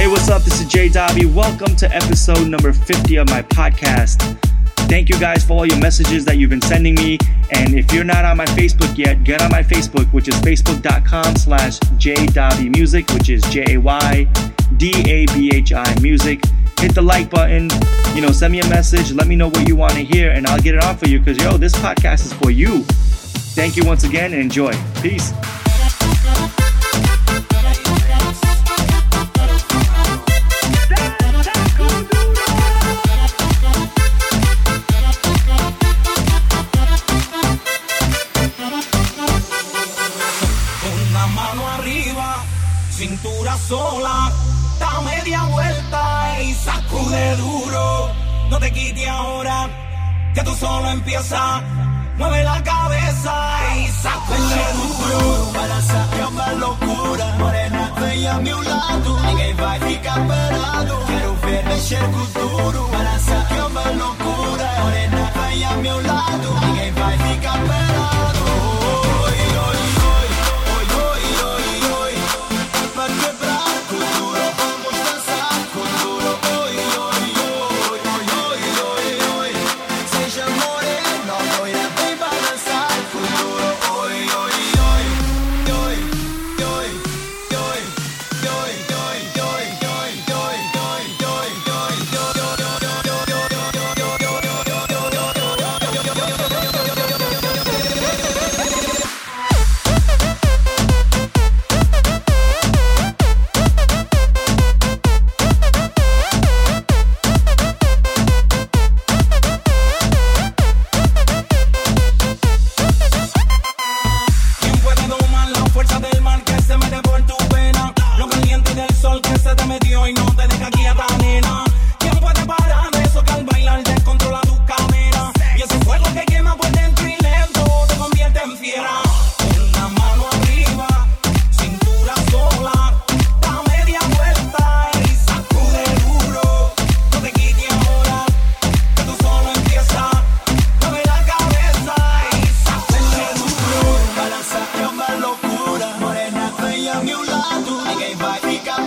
Hey, what's up? This is Jay Dabhi. Welcome to episode number 50 of my podcast. Thank you guys for all your messages that you've been sending me. And if you're not on my Facebook yet, get on my Facebook, which is facebook.com slash Music, which is J-A-Y-D-A-B-H-I Music. Hit the like button, you know, send me a message, let me know what you want to hear, and I'll get it on for you because, yo, this podcast is for you. Thank you once again and enjoy. Peace. Sola, da media vuelta y sacude duro. No te quite ahora, que tú solo empiezas. Mueve la cabeza y sacude duro. Balança é uma loucura. Morena, vem a meu lado. Ninguém vai ficar parado. Quero ver mexer com duro. Balança é uma loucura. Morena, vem a meu lado. Ninguém vai ficar parado. Lies.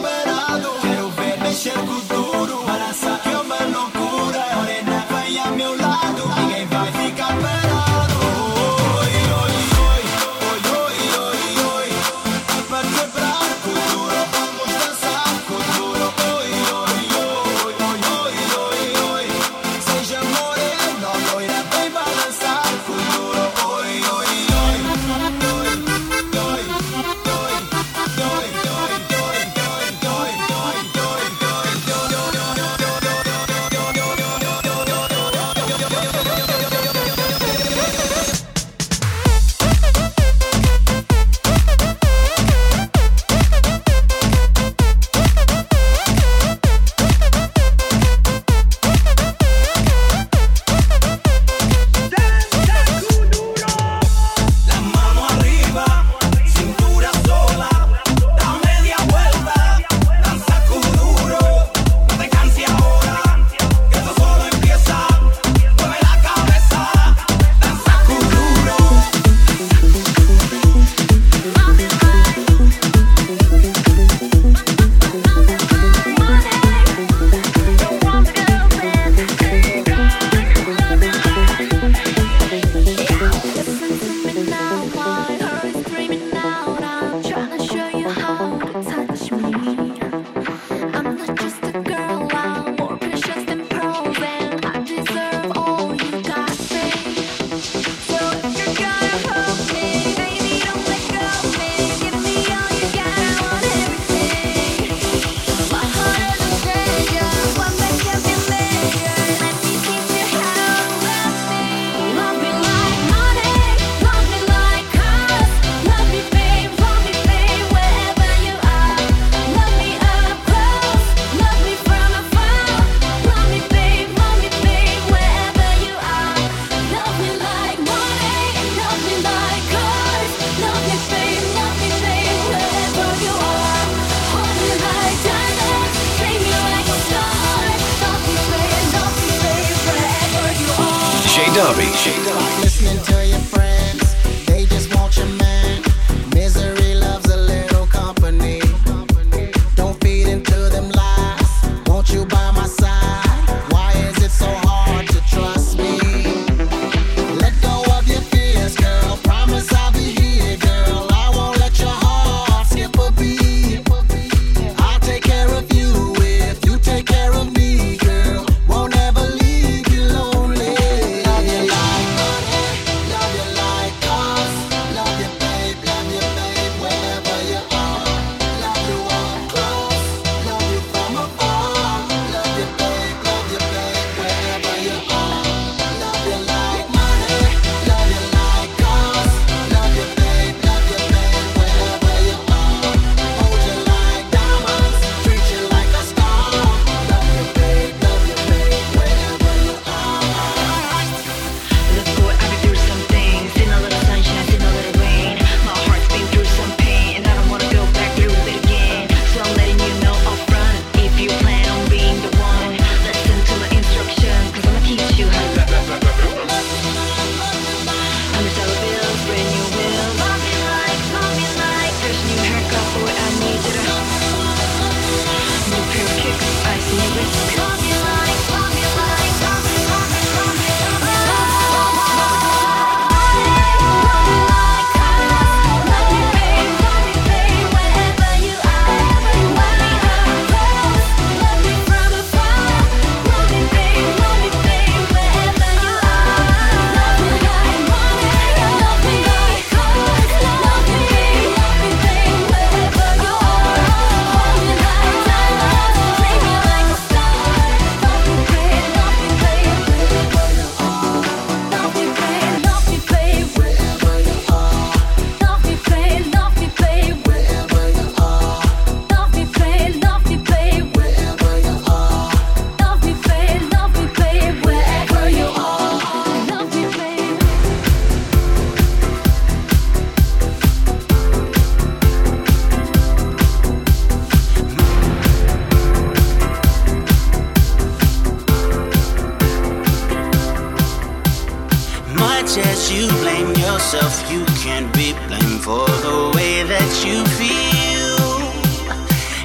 Much as you blame yourself, you can't be blamed for the way that you feel.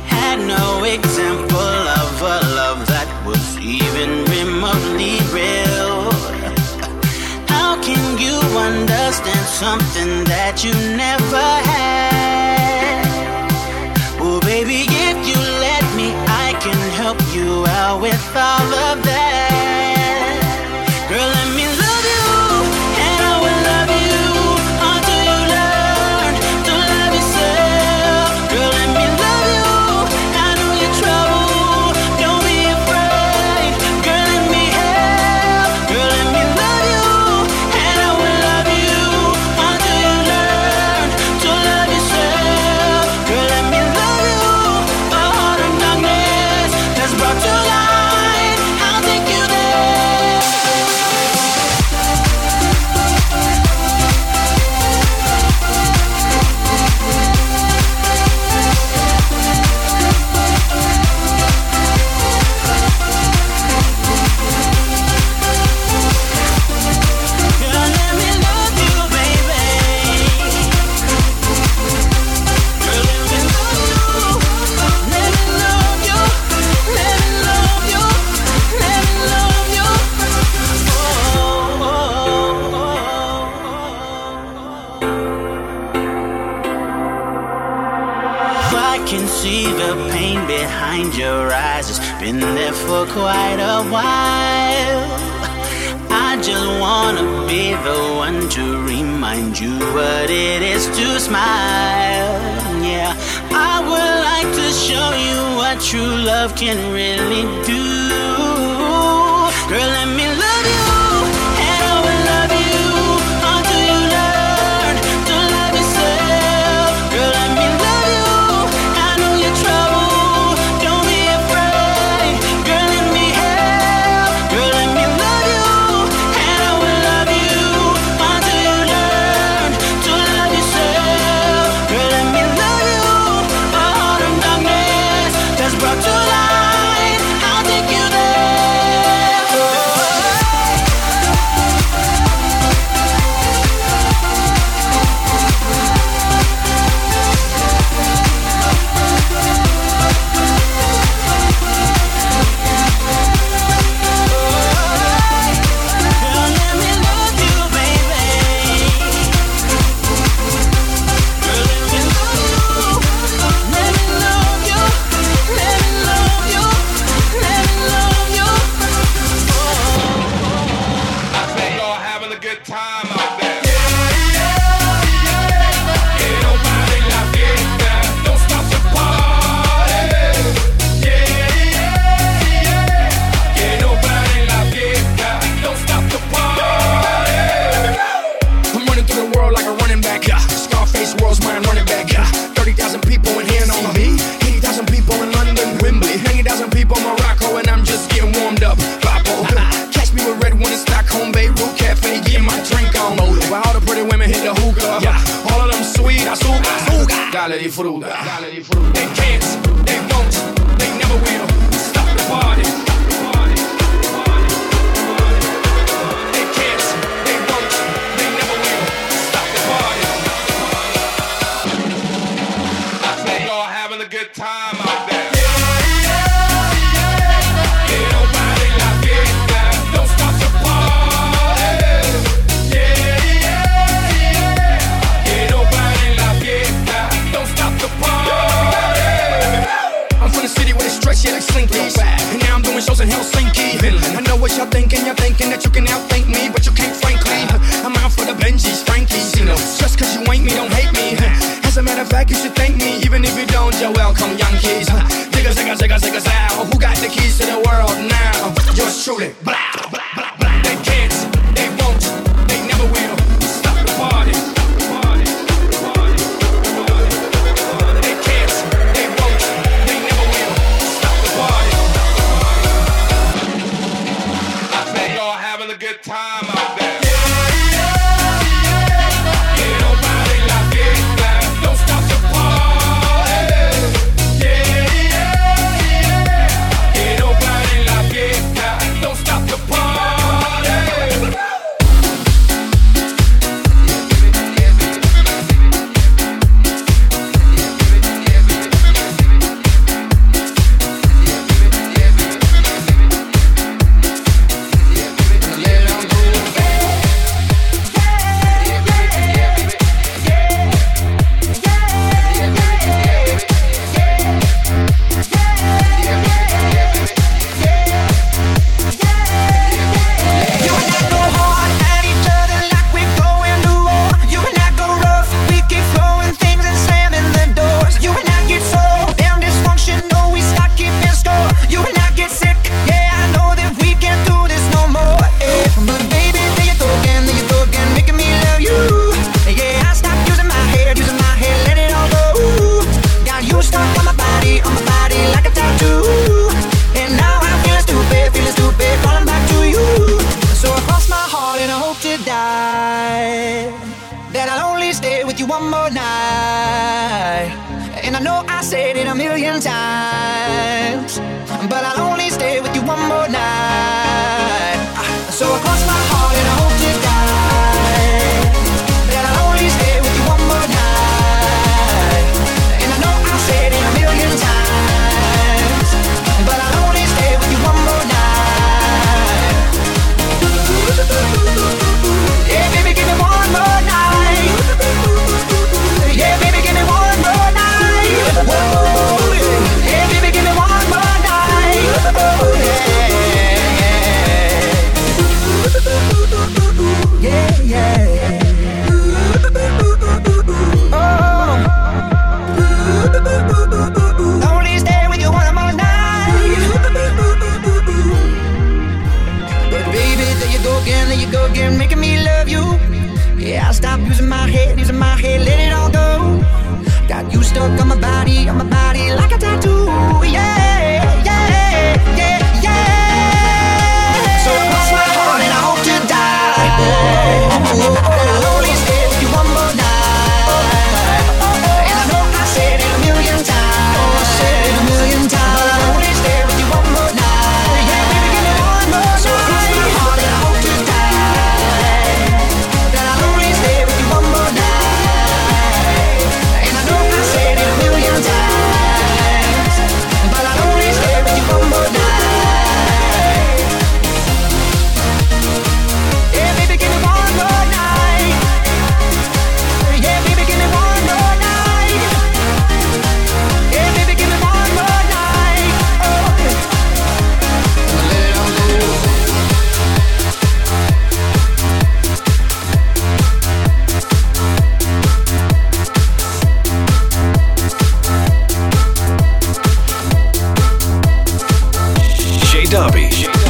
Had no example of a love that was even remotely real. How can you understand something that you never had? Well, baby, if you let me, I can help you out with all of that. behind your eyes. It's been there for quite a while. I just wanna be the one to remind you what it is to smile. Yeah, I would like to show you what true love can really do. Girl, let me fruta. Dale disfruta. that you can outthink me, but you can't frankly. I'm out for the Benjis, Frankies, you know. Just cause you ain't me, don't hate me. As a matter of fact, you should thank me, even if you don't, you're welcome, Yankees. Digga, digga, digga, digga, out. Who got the keys to the world now? Yours truly, blah. Shay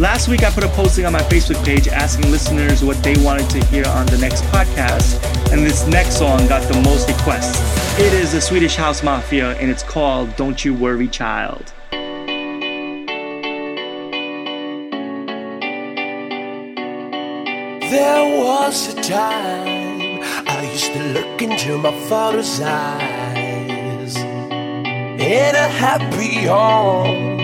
Last week I put a posting on my Facebook page asking listeners what they wanted to hear on the next podcast, and this next song got the most requests. It is the Swedish House Mafia, and it's called Don't You Worry Child. There was a time I used to look into my father's eyes in a happy home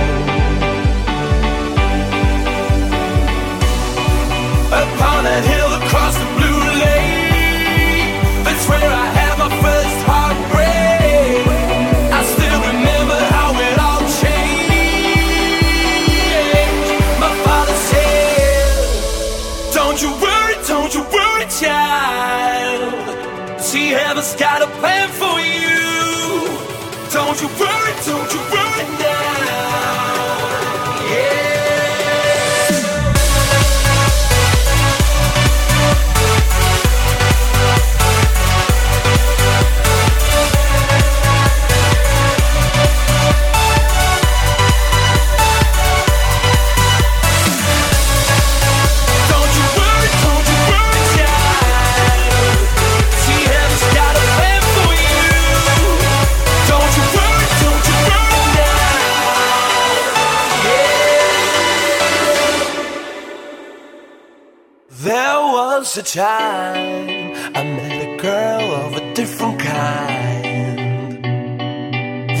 Don't you was a time I met a girl of a different kind.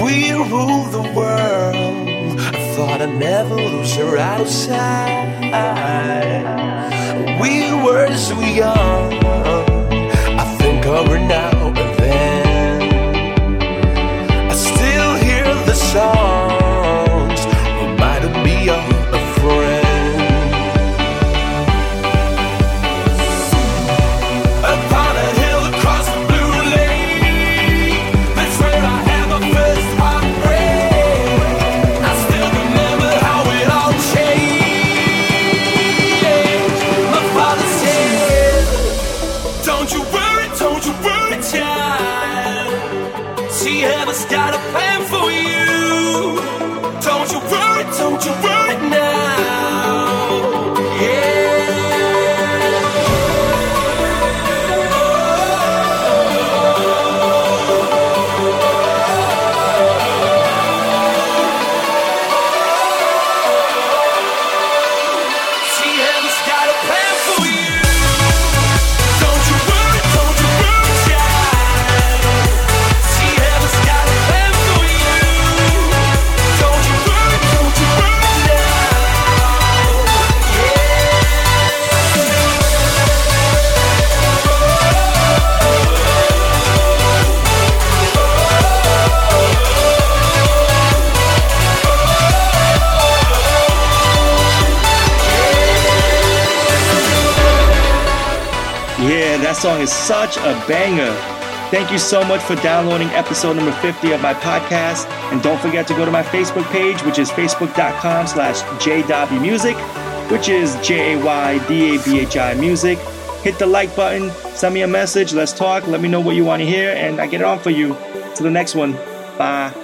We ruled the world. I thought I'd never lose her outside. We were so young. I think of her now song is such a banger. Thank you so much for downloading episode number 50 of my podcast. And don't forget to go to my Facebook page, which is facebook.com slash jwmusic, which is J-A-Y-D-A-B-H-I music. Hit the like button, send me a message, let's talk, let me know what you want to hear, and I get it on for you. To the next one. Bye.